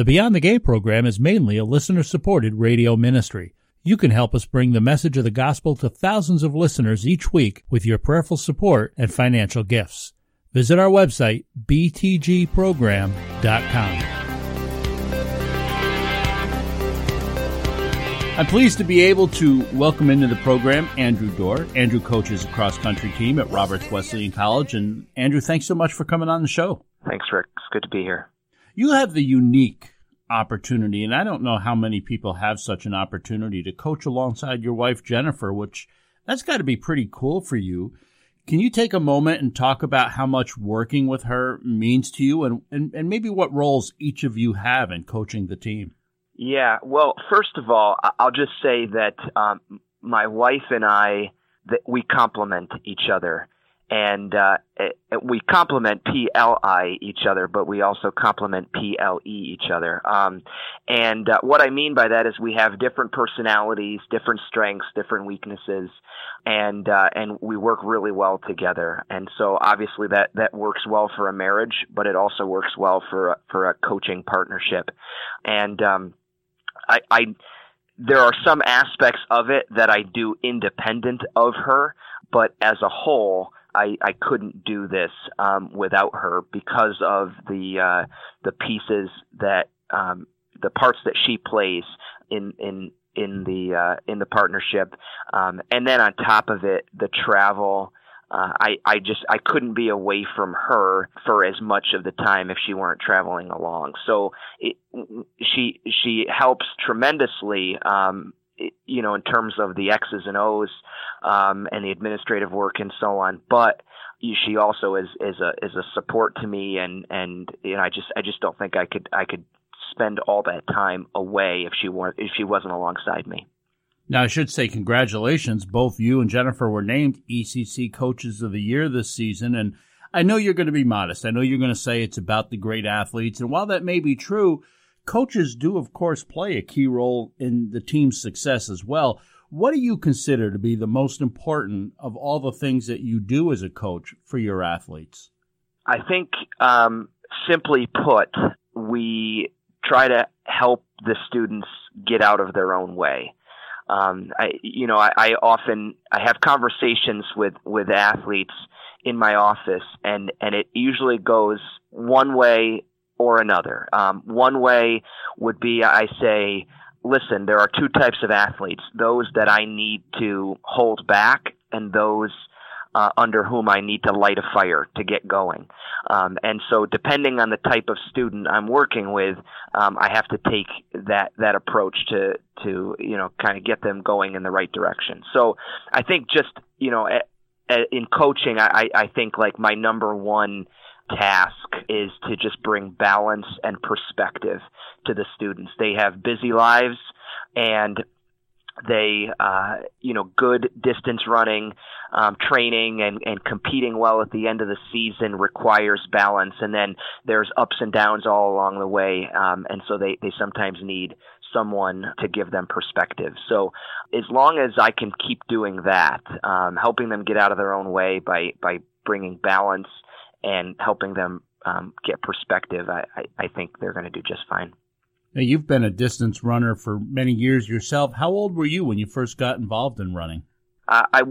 The Beyond the Game program is mainly a listener supported radio ministry. You can help us bring the message of the gospel to thousands of listeners each week with your prayerful support and financial gifts. Visit our website, btgprogram.com. I'm pleased to be able to welcome into the program Andrew Dorr. Andrew coaches a cross country team at Roberts Wesleyan College. And Andrew, thanks so much for coming on the show. Thanks, Rick. It's good to be here. You have the unique opportunity, and I don't know how many people have such an opportunity to coach alongside your wife, Jennifer, which that's got to be pretty cool for you. Can you take a moment and talk about how much working with her means to you and, and, and maybe what roles each of you have in coaching the team? Yeah, well, first of all, I'll just say that um, my wife and I that we complement each other, and uh, it, we complement PLI each other, but we also complement PLE each other. Um, and uh, what I mean by that is we have different personalities, different strengths, different weaknesses, and uh, and we work really well together. And so obviously that that works well for a marriage, but it also works well for for a coaching partnership. And um, I, I there are some aspects of it that I do independent of her, but as a whole, I, I couldn't do this um, without her because of the uh, the pieces that um, the parts that she plays in in in the uh, in the partnership, um, and then on top of it, the travel uh, I I just I couldn't be away from her for as much of the time if she weren't traveling along. So it, she she helps tremendously. Um, you know, in terms of the X's and O's um, and the administrative work and so on, but she also is is a is a support to me, and and you know, I just I just don't think I could I could spend all that time away if she weren't if she wasn't alongside me. Now, I should say congratulations. Both you and Jennifer were named ECC Coaches of the Year this season. And I know you're going to be modest. I know you're going to say it's about the great athletes. And while that may be true, coaches do, of course, play a key role in the team's success as well. What do you consider to be the most important of all the things that you do as a coach for your athletes? I think, um, simply put, we try to help the students get out of their own way um, I, you know, I, I often I have conversations with with athletes in my office, and and it usually goes one way or another. Um, one way would be I say, listen, there are two types of athletes: those that I need to hold back, and those uh, under whom I need to light a fire to get going. Um, and so, depending on the type of student I'm working with, um, I have to take that that approach to to you know kind of get them going in the right direction. So, I think just you know in coaching, I, I think like my number one task is to just bring balance and perspective to the students. They have busy lives and they uh, you know good distance running um, training and, and competing well at the end of the season requires balance and then there's ups and downs all along the way um, and so they, they sometimes need someone to give them perspective so as long as I can keep doing that um, helping them get out of their own way by by bringing balance and helping them um, get perspective I, I, I think they're going to do just fine now, you've been a distance runner for many years yourself. How old were you when you first got involved in running? Uh, I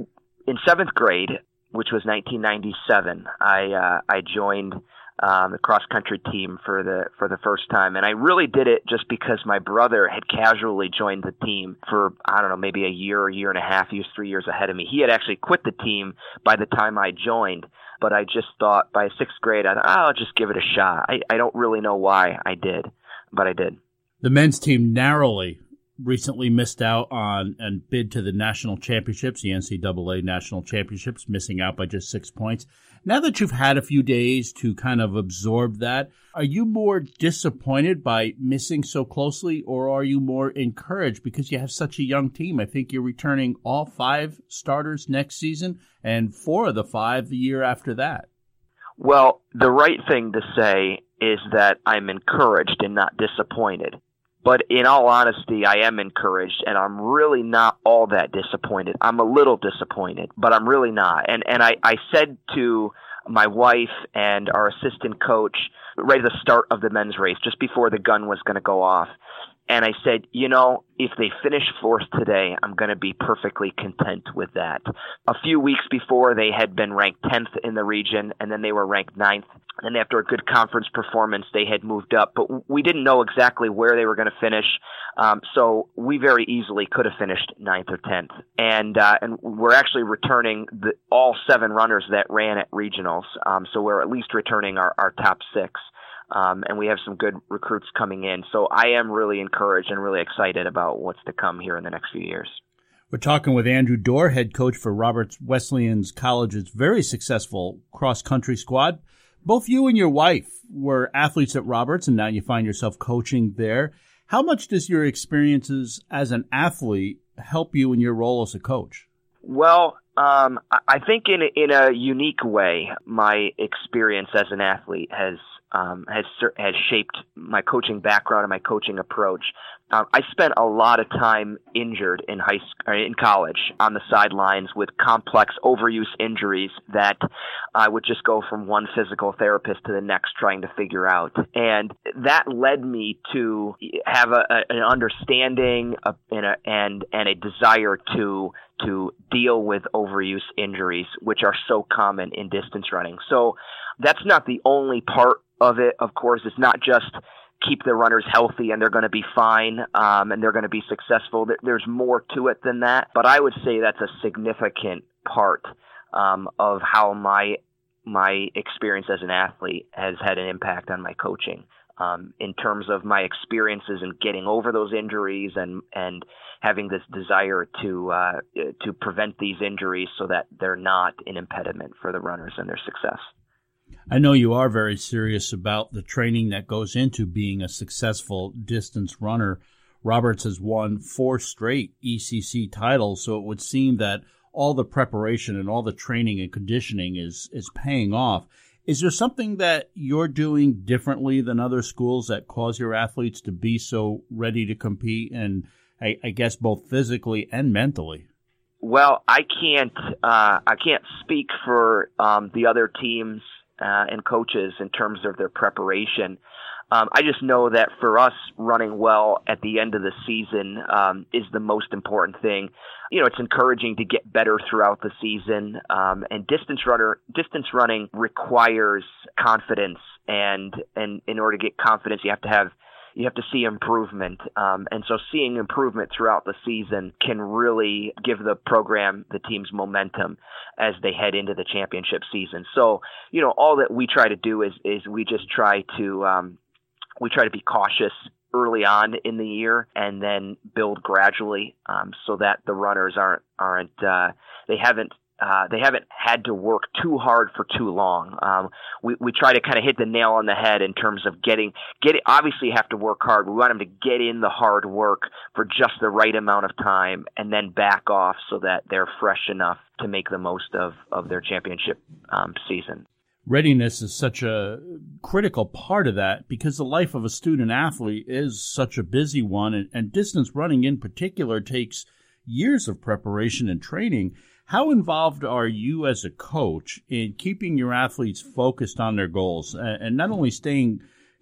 in seventh grade, which was 1997. I uh, I joined um, the cross country team for the for the first time, and I really did it just because my brother had casually joined the team for I don't know maybe a year, a year and a half. He was three years ahead of me. He had actually quit the team by the time I joined, but I just thought by sixth grade I thought oh, I'll just give it a shot. I, I don't really know why I did, but I did. The men's team narrowly recently missed out on and bid to the national championships, the NCAA national championships, missing out by just six points. Now that you've had a few days to kind of absorb that, are you more disappointed by missing so closely or are you more encouraged because you have such a young team? I think you're returning all five starters next season and four of the five the year after that. Well, the right thing to say is that I'm encouraged and not disappointed. But in all honesty, I am encouraged and I'm really not all that disappointed. I'm a little disappointed, but I'm really not. And, and I, I said to my wife and our assistant coach right at the start of the men's race, just before the gun was going to go off. And I said, you know, if they finish fourth today, I'm going to be perfectly content with that. A few weeks before, they had been ranked 10th in the region, and then they were ranked ninth. And after a good conference performance, they had moved up, but we didn't know exactly where they were going to finish. Um, so we very easily could have finished ninth or 10th. And, uh, and we're actually returning the, all seven runners that ran at regionals. Um, so we're at least returning our, our top six. Um, and we have some good recruits coming in. So I am really encouraged and really excited about what's to come here in the next few years. We're talking with Andrew Dorr, head coach for Roberts Wesleyan's College's very successful cross country squad. Both you and your wife were athletes at Roberts, and now you find yourself coaching there. How much does your experiences as an athlete help you in your role as a coach? Well, um, I think in in a unique way, my experience as an athlete has um, has has shaped my coaching background and my coaching approach. Um, I spent a lot of time injured in high school, in college on the sidelines with complex overuse injuries that I would just go from one physical therapist to the next trying to figure out, and that led me to have a, a, an understanding of, and a and and a desire to to deal with overuse injuries, which are so common in distance running. So that's not the only part of it. Of course, it's not just keep the runners healthy and they're going to be fine um, and they're going to be successful. There's more to it than that, but I would say that's a significant part um, of how my my experience as an athlete has had an impact on my coaching. Um, in terms of my experiences in getting over those injuries and and having this desire to uh, to prevent these injuries so that they're not an impediment for the runners and their success. I know you are very serious about the training that goes into being a successful distance runner. Roberts has won four straight ECC titles, so it would seem that all the preparation and all the training and conditioning is is paying off. Is there something that you're doing differently than other schools that cause your athletes to be so ready to compete and I, I guess both physically and mentally? Well, I can't uh, I can't speak for um, the other teams uh, and coaches in terms of their preparation. Um, I just know that for us, running well at the end of the season um, is the most important thing. You know, it's encouraging to get better throughout the season, um, and distance runner distance running requires confidence, and and in order to get confidence, you have to have you have to see improvement. Um, and so seeing improvement throughout the season can really give the program, the team's momentum as they head into the championship season. So, you know, all that we try to do is, is we just try to, um, we try to be cautious early on in the year and then build gradually um, so that the runners aren't aren't uh, they haven't uh, they haven't had to work too hard for too long. Um, we we try to kind of hit the nail on the head in terms of getting getting. Obviously, have to work hard. We want them to get in the hard work for just the right amount of time, and then back off so that they're fresh enough to make the most of of their championship um, season. Readiness is such a critical part of that because the life of a student athlete is such a busy one, and, and distance running in particular takes years of preparation and training. How involved are you as a coach in keeping your athletes focused on their goals and not only staying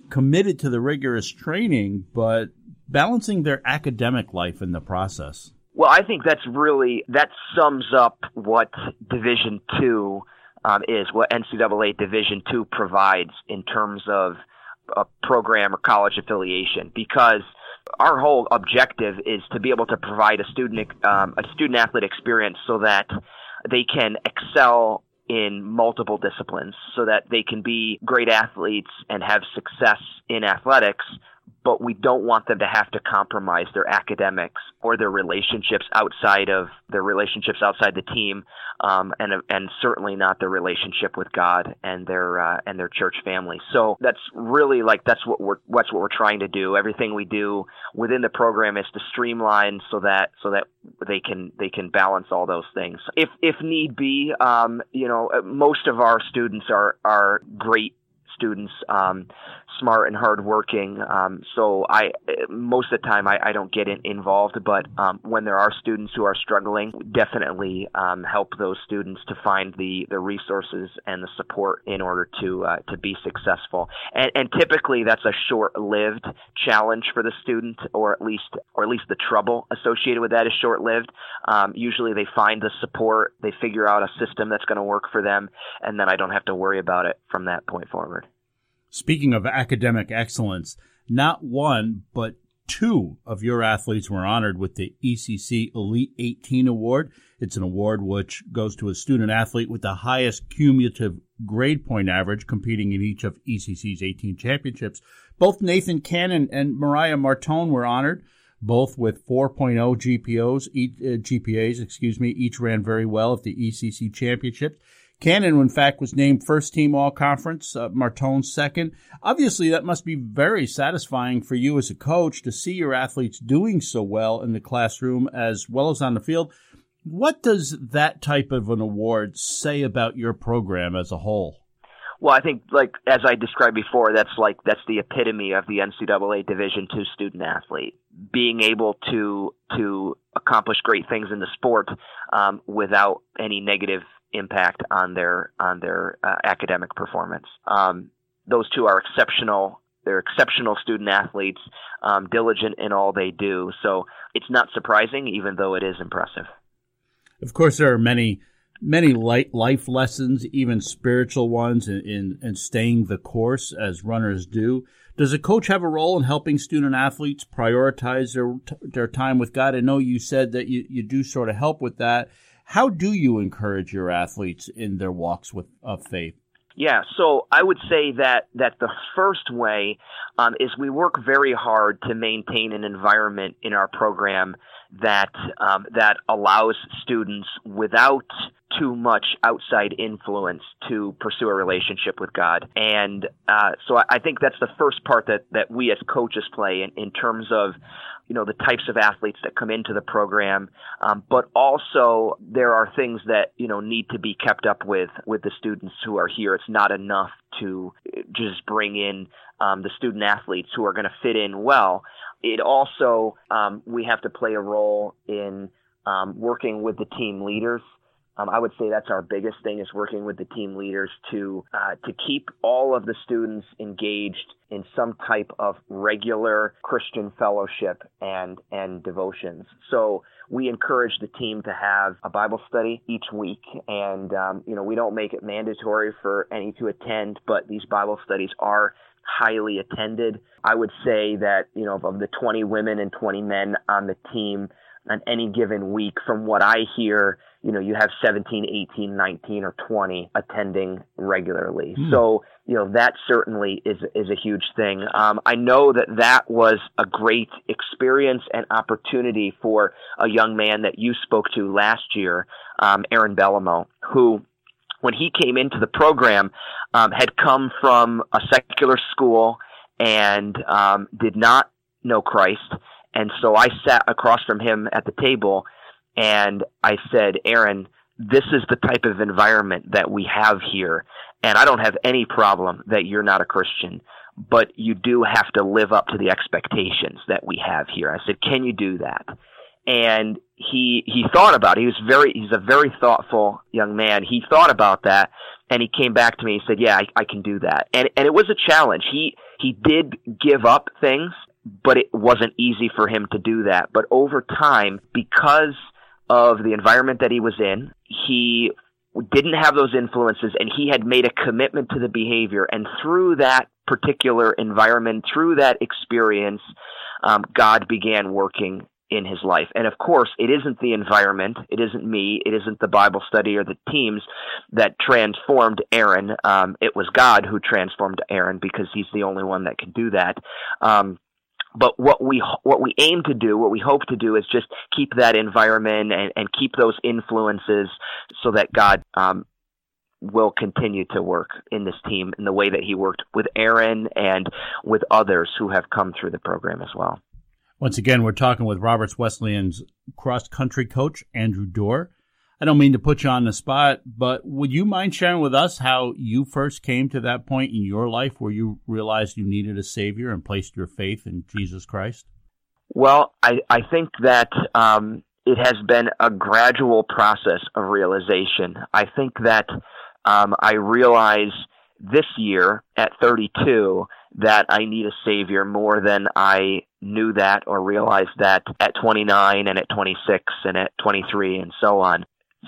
committed to the rigorous training, but balancing their academic life in the process? Well, I think that's really that sums up what Division Two um, is, what NCAA Division Two provides in terms of a program or college affiliation, because our whole objective is to be able to provide a student um, a student athlete experience so that they can excel in multiple disciplines so that they can be great athletes and have success in athletics but we don't want them to have to compromise their academics or their relationships outside of their relationships outside the team, um, and and certainly not their relationship with God and their uh, and their church family. So that's really like that's what we're what's what we're trying to do. Everything we do within the program is to streamline so that so that they can they can balance all those things. If if need be, um, you know, most of our students are are great students um, smart and hardworking. Um, so I most of the time I, I don't get in, involved, but um, when there are students who are struggling, definitely um, help those students to find the the resources and the support in order to uh, to be successful. And, and typically that's a short-lived challenge for the student, or at least or at least the trouble associated with that is short-lived. Um, usually they find the support, they figure out a system that's going to work for them, and then I don't have to worry about it from that point forward. Speaking of academic excellence, not one, but two of your athletes were honored with the ECC Elite 18 Award. It's an award which goes to a student athlete with the highest cumulative grade point average competing in each of ECC's 18 championships. Both Nathan Cannon and Mariah Martone were honored, both with 4.0 GPOs, uh, GPAs, excuse me, each ran very well at the ECC championships. Cannon, in fact, was named first team all conference, uh, Martone second. Obviously, that must be very satisfying for you as a coach to see your athletes doing so well in the classroom as well as on the field. What does that type of an award say about your program as a whole? Well, I think, like as I described before, that's like that's the epitome of the NCAA Division two student athlete being able to to accomplish great things in the sport um, without any negative impact on their on their uh, academic performance. Um, those two are exceptional. They're exceptional student athletes, um, diligent in all they do. So it's not surprising, even though it is impressive. Of course, there are many many life lessons, even spiritual ones, in, in, in, staying the course as runners do. Does a coach have a role in helping student athletes prioritize their their time with God? I know you said that you, you do sort of help with that. How do you encourage your athletes in their walks with of faith? Yeah, so I would say that that the first way um, is we work very hard to maintain an environment in our program that um, that allows students without too much outside influence to pursue a relationship with God. And uh, so I think that's the first part that, that we as coaches play in, in terms of you know the types of athletes that come into the program, um, but also there are things that you know need to be kept up with with the students who are here. It's not enough to just bring in um, the student athletes who are going to fit in well. It also um, we have to play a role in um, working with the team leaders um, I would say that's our biggest thing is working with the team leaders to uh, to keep all of the students engaged in some type of regular Christian fellowship and and devotions. So we encourage the team to have a Bible study each week, and um, you know we don't make it mandatory for any to attend, but these Bible studies are highly attended. I would say that you know of the 20 women and 20 men on the team on any given week, from what I hear you know, you have 17, 18, 19, or 20 attending regularly. Mm. So, you know, that certainly is, is a huge thing. Um, I know that that was a great experience and opportunity for a young man that you spoke to last year, um, Aaron Bellamo, who, when he came into the program, um, had come from a secular school and um, did not know Christ. And so I sat across from him at the table and I said, Aaron, this is the type of environment that we have here. And I don't have any problem that you're not a Christian, but you do have to live up to the expectations that we have here. I said, can you do that? And he, he thought about it. He was very, he's a very thoughtful young man. He thought about that and he came back to me and said, yeah, I, I can do that. And, and it was a challenge. He, he did give up things, but it wasn't easy for him to do that. But over time, because of the environment that he was in. He didn't have those influences and he had made a commitment to the behavior. And through that particular environment, through that experience, um, God began working in his life. And of course, it isn't the environment, it isn't me, it isn't the Bible study or the teams that transformed Aaron. Um, it was God who transformed Aaron because he's the only one that can do that. Um, but what we what we aim to do, what we hope to do, is just keep that environment and, and keep those influences, so that God um, will continue to work in this team in the way that He worked with Aaron and with others who have come through the program as well. Once again, we're talking with Roberts Wesleyan's cross country coach Andrew Dorr. I don't mean to put you on the spot, but would you mind sharing with us how you first came to that point in your life where you realized you needed a Savior and placed your faith in Jesus Christ? Well, I, I think that um, it has been a gradual process of realization. I think that um, I realize this year at 32 that I need a savior more than I knew that or realized that at 29 and at 26 and at 23 and so on.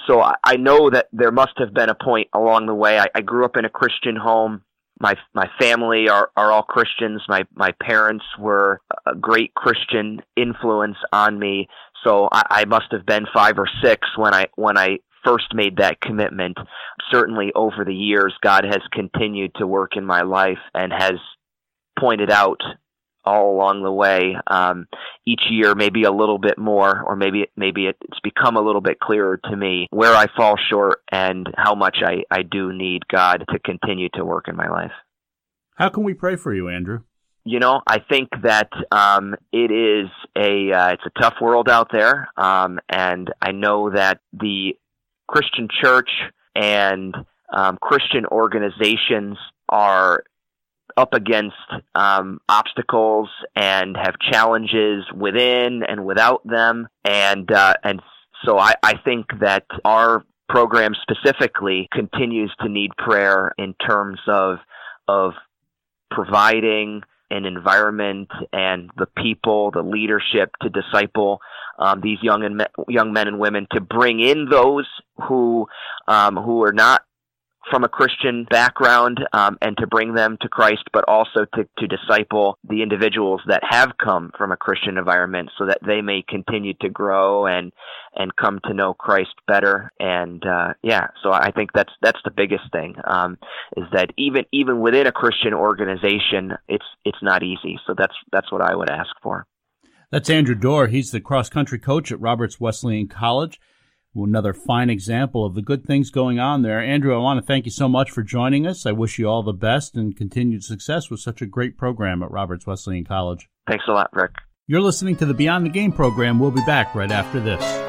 So I, I know that there must have been a point along the way. I, I grew up in a Christian home. My my family are, are all Christians. My my parents were a great Christian influence on me. So I, I must have been five or six when I when I first made that commitment. Certainly over the years, God has continued to work in my life and has pointed out all along the way. Um, each year, maybe a little bit more, or maybe maybe it's become a little bit clearer to me where I fall short and how much I, I do need God to continue to work in my life. How can we pray for you, Andrew? You know, I think that um, it is a uh, it's a tough world out there, um, and I know that the Christian church and um, Christian organizations are up against um, obstacles and have challenges within and without them, and uh, and so I, I think that our program specifically continues to need prayer in terms of of providing an environment and the people, the leadership to disciple um, these young and me- young men and women to bring in those who um, who are not from a Christian background um, and to bring them to Christ, but also to, to disciple the individuals that have come from a Christian environment so that they may continue to grow and and come to know Christ better. And uh, yeah, so I think that's that's the biggest thing um, is that even even within a Christian organization, it's it's not easy. So that's that's what I would ask for. That's Andrew Dorr. He's the cross country coach at Roberts Wesleyan College another fine example of the good things going on there. Andrew, I want to thank you so much for joining us. I wish you all the best and continued success with such a great program at Roberts Wesleyan College. Thanks a lot, Rick. You're listening to the Beyond the Game program. We'll be back right after this.